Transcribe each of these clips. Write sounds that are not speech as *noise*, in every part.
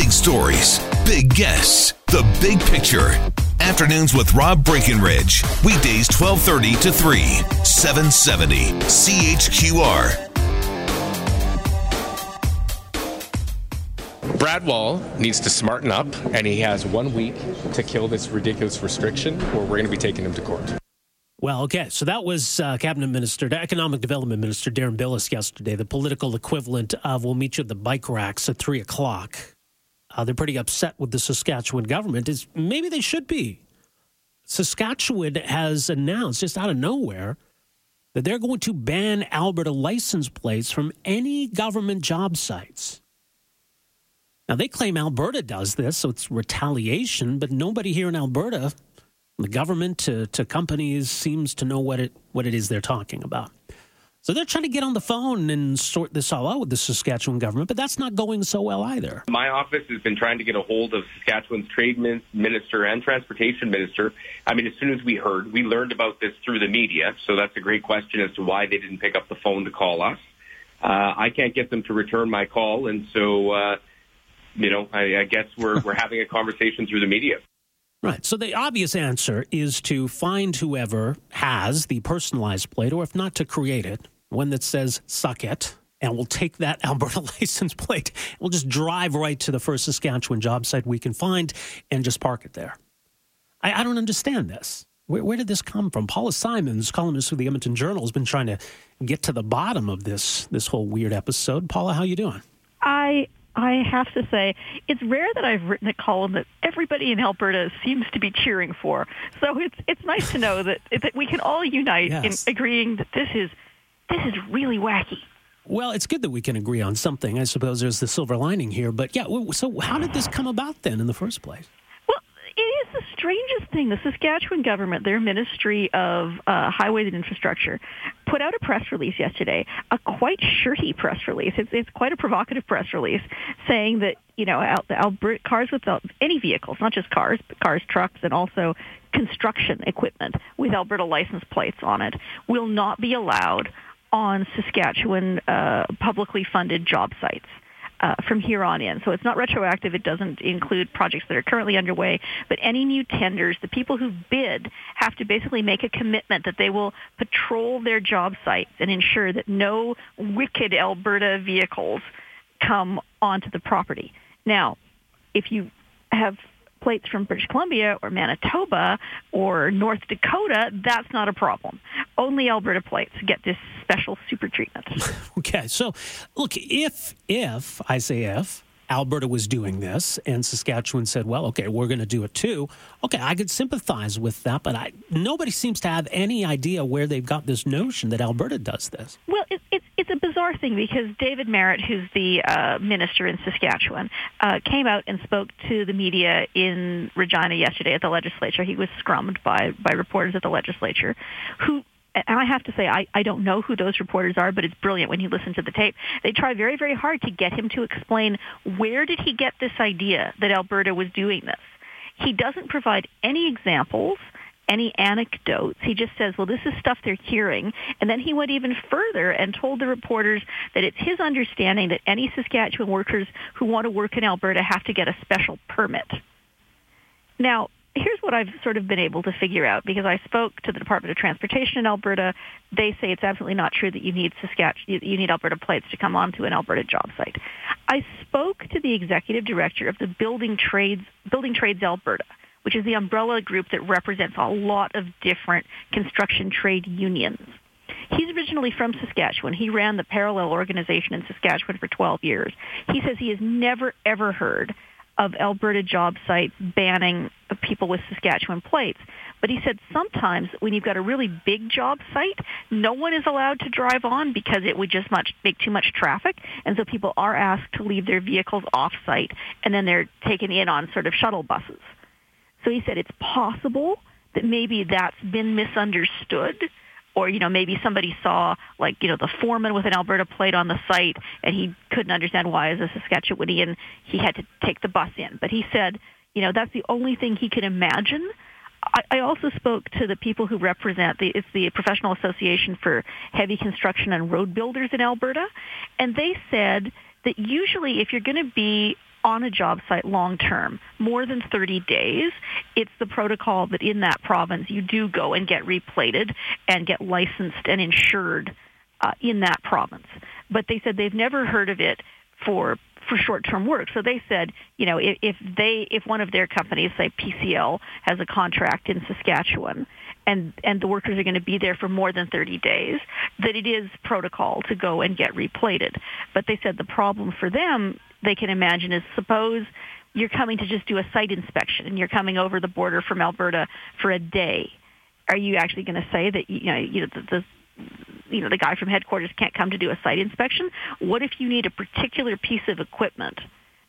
Big stories, big guests, the big picture. Afternoons with Rob Breckenridge. Weekdays 1230 to 3, 770 CHQR. Brad Wall needs to smarten up, and he has one week to kill this ridiculous restriction, or we're going to be taking him to court. Well, okay. So that was uh, Cabinet Minister, Economic Development Minister Deron Bilous yesterday, the political equivalent of we'll meet you at the bike racks at three o'clock. Uh, they're pretty upset with the Saskatchewan government. Is maybe they should be. Saskatchewan has announced just out of nowhere that they're going to ban Alberta license plates from any government job sites. Now they claim Alberta does this, so it's retaliation, but nobody here in Alberta the government to, to companies seems to know what it what it is they're talking about. So they're trying to get on the phone and sort this all out with the Saskatchewan government, but that's not going so well either. My office has been trying to get a hold of Saskatchewan's trade minister and transportation minister. I mean, as soon as we heard, we learned about this through the media. So that's a great question as to why they didn't pick up the phone to call us. Uh, I can't get them to return my call, and so uh, you know, I, I guess we're we're having a conversation through the media. Right. So the obvious answer is to find whoever has the personalized plate, or if not, to create it, one that says "suck it." And we'll take that *laughs* Alberta license plate. We'll just drive right to the first Saskatchewan job site we can find and just park it there. I, I don't understand this. Where, where, did this come from? Paula Simons, columnist for the Edmonton Journal, has been trying to get to the bottom of this this whole weird episode. Paula, how you doing? I I have to say, it's rare that I've written a column that everybody in Alberta seems to be cheering for. So it's it's nice to know that *laughs* that we can all unite yes. in agreeing that this is this is really wacky. Well, it's good that we can agree on something. I suppose there's the silver lining here. But yeah, so how did this come about then in the first place? Well, it is the strangest thing. The Saskatchewan government, their Ministry of uh, Highways and Infrastructure, put out a press release yesterday, a quite shirty press release. It's, it's quite a provocative press release, saying that you know Alberta cars with any vehicles, not just cars, but cars, trucks, and also construction equipment with Alberta license plates on it, will not be allowed on Saskatchewan uh, publicly funded job sites uh, from here on in. So it's not retroactive. It doesn't include projects that are currently underway. But any new tenders, the people who bid have to basically make a commitment that they will patrol their job sites and ensure that no wicked Alberta vehicles come onto the property. Now, if you have plates from British Columbia or Manitoba or North Dakota, that's not a problem. Only Alberta plates get this special super treatment. *laughs* okay, so look, if if I say if Alberta was doing this and Saskatchewan said, "Well, okay, we're going to do it too." Okay, I could sympathize with that, but I, nobody seems to have any idea where they've got this notion that Alberta does this. Well, it, it, it's a bizarre thing because David Marit, who's the uh, minister in Saskatchewan, uh, came out and spoke to the media in Regina yesterday at the legislature. He was scrummed by by reporters at the legislature, who and I have to say, I, I don't know who those reporters are, but it's brilliant when you listen to the tape. They try very, very hard to get him to explain where did he get this idea that Alberta was doing this. He doesn't provide any examples, any anecdotes. He just says, well, this is stuff they're hearing. And then he went even further and told the reporters that it's his understanding that any Saskatchewan workers who want to work in Alberta have to get a special permit. Now, here's what I've sort of been able to figure out because I spoke to the Department of Transportation in Alberta. They say it's absolutely not true that you need Saskatchewan, you need Alberta plates to come onto an Alberta job site. I spoke to the executive director of the Building Trades Building Trades Alberta, which is the umbrella group that represents a lot of different construction trade unions. He's originally from Saskatchewan. He ran the parallel organization in Saskatchewan for 12 years. He says he has never ever heard of Alberta job sites banning people with Saskatchewan plates. But he said sometimes when you've got a really big job site, no one is allowed to drive on because it would just much make too much traffic, and so people are asked to leave their vehicles off site, and then they're taken in on sort of shuttle buses. So he said it's possible that maybe that's been misunderstood or you know maybe somebody saw like you know the foreman with an Alberta plate on the site and he couldn't understand why as a Saskatchewanian he had to take the bus in. But he said you know that's the only thing he could imagine. I, I also spoke to the people who represent the it's the professional association for heavy construction and road builders in Alberta. And they said that usually if you're going to be on a job site long term, more than 30 days, it's the protocol that in that province you do go and get replated and get licensed and insured uh, in that province. But they said they've never heard of it for for short-term work. So they said, you know, if, if they if one of their companies, say PCL, has a contract in Saskatchewan and and the workers are going to be there for more than 30 days, that it is protocol to go and get replated. But they said the problem for them they can imagine is suppose you're coming to just do a site inspection and you're coming over the border from Alberta for a day. Are you actually going to say that you know, you know the, the you know the guy from headquarters can't come to do a site inspection? What if you need a particular piece of equipment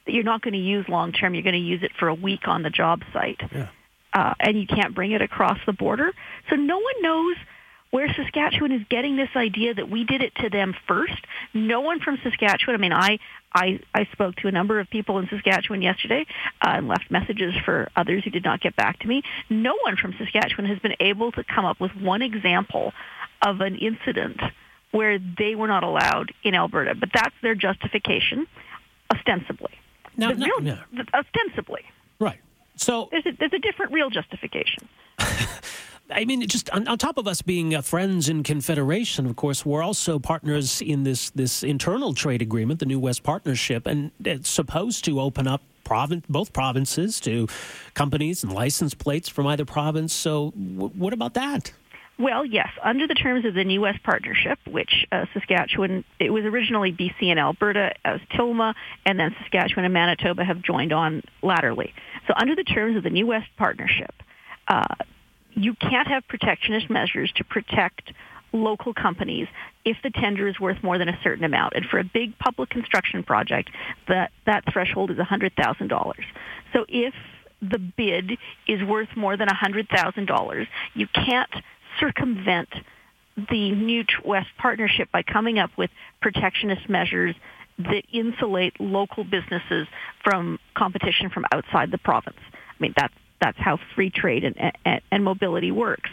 that you're not going to use long term? You're going to use it for a week on the job site, yeah. uh, and you can't bring it across the border. So no one knows where Saskatchewan is getting this idea that we did it to them first. No one from Saskatchewan. I mean, I I, I spoke to a number of people in Saskatchewan yesterday uh, and left messages for others who did not get back to me. No one from Saskatchewan has been able to come up with one example of an incident where they were not allowed in Alberta, but that's their justification, ostensibly. No, no, real, no. ostensibly. Right. So There's a, there's a different real justification. *laughs* I mean, just on, on top of us being uh, friends in Confederation, of course, we're also partners in this this internal trade agreement, the New West Partnership, and it's supposed to open up both provinces to companies and license plates from either province. So, w- what about that? Well, yes, under the terms of the New West Partnership, which uh, Saskatchewan, it was originally BC and Alberta as TILMA, and then Saskatchewan and Manitoba have joined on laterally. So under the terms of the New West Partnership, uh, you can't have protectionist measures to protect local companies if the tender is worth more than a certain amount. And for a big public construction project, that, that threshold is $100,000. So if the bid is worth more than $100,000, you can't circumvent the New West Partnership by coming up with protectionist measures that insulate local businesses from competition from outside the province. I mean, that's that's how free trade and, and, and mobility works.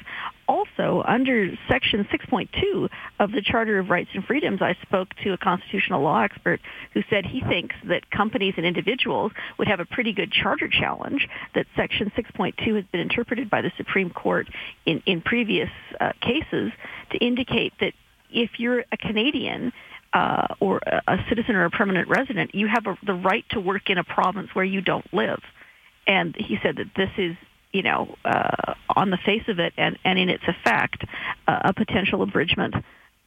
Also, under Section 6.2 of the Charter of Rights and Freedoms, I spoke to a constitutional law expert who said he thinks that companies and individuals would have a pretty good charter challenge, that Section 6.2 has been interpreted by the Supreme Court in, in previous uh, cases to indicate that if you're a Canadian uh, or a citizen or a permanent resident, you have a, the right to work in a province where you don't live. And he said that this is, you know, uh, on the face of it and, and in its effect, uh, a potential abridgment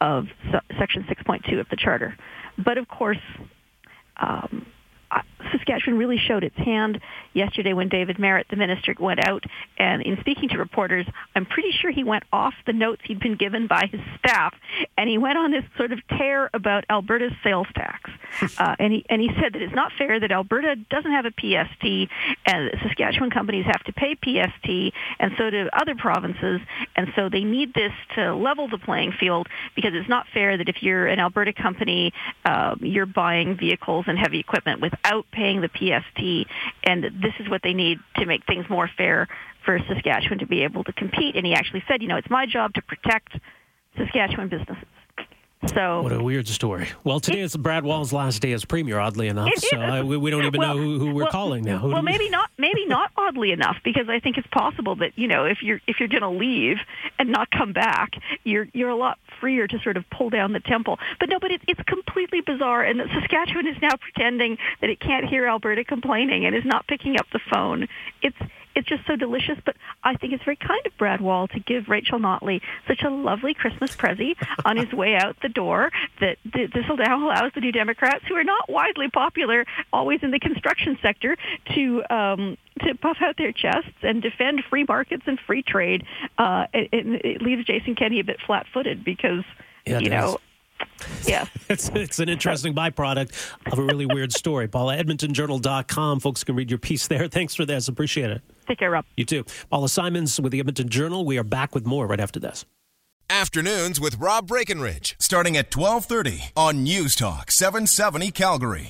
of se- Section 6.2 of the Charter. But of course, um, Saskatchewan really showed its hand yesterday when David Marit, the minister, went out. And in speaking to reporters, I'm pretty sure he went off the notes he'd been given by his staff, and he went on this sort of tear about Alberta's sales tax. *laughs* Uh, and he and he said that it's not fair that Alberta doesn't have a PST, and Saskatchewan companies have to pay PST, and so do other provinces, and so they need this to level the playing field because it's not fair that if you're an Alberta company, um, you're buying vehicles and heavy equipment without paying the PST, and this is what they need to make things more fair for Saskatchewan to be able to compete. And he actually said, you know, it's my job to protect Saskatchewan businesses. So What a weird story. Well, today is Brad Wall's last day as premier, oddly enough. So. I, we, we don't even Well, know who, who we're well, calling now. Who well, maybe not. Maybe not oddly enough, because I think it's possible that you know if you're if you're going to leave and not come back, you're you're a lot freer to sort of pull down the temple. But no, but it, it's completely bizarre, and that Saskatchewan is now pretending that it can't hear Alberta complaining and is not picking up the phone. It's it's just so delicious. But I think it's very kind of Brad Wall to give Rachel Notley such a lovely Christmas prezi *laughs* on his way out the door. That this will now allows the New Democrats, who are not widely popular, always in the construction sector, to um, to puff out their chests and defend free markets and free trade. Uh, it, it leaves Jason Kenney a bit flat-footed because yeah, you know. Yeah. *laughs* it's, it's an interesting byproduct of a really weird story. Paula, EdmontonJournal.com. Folks can read your piece there. Thanks for this. Appreciate it. Take care, Rob. You too. Paula Simons with the Edmonton Journal. We are back with more right after this. Afternoons with Rob Breckenridge, starting at 1230 on News Talk 770 Calgary.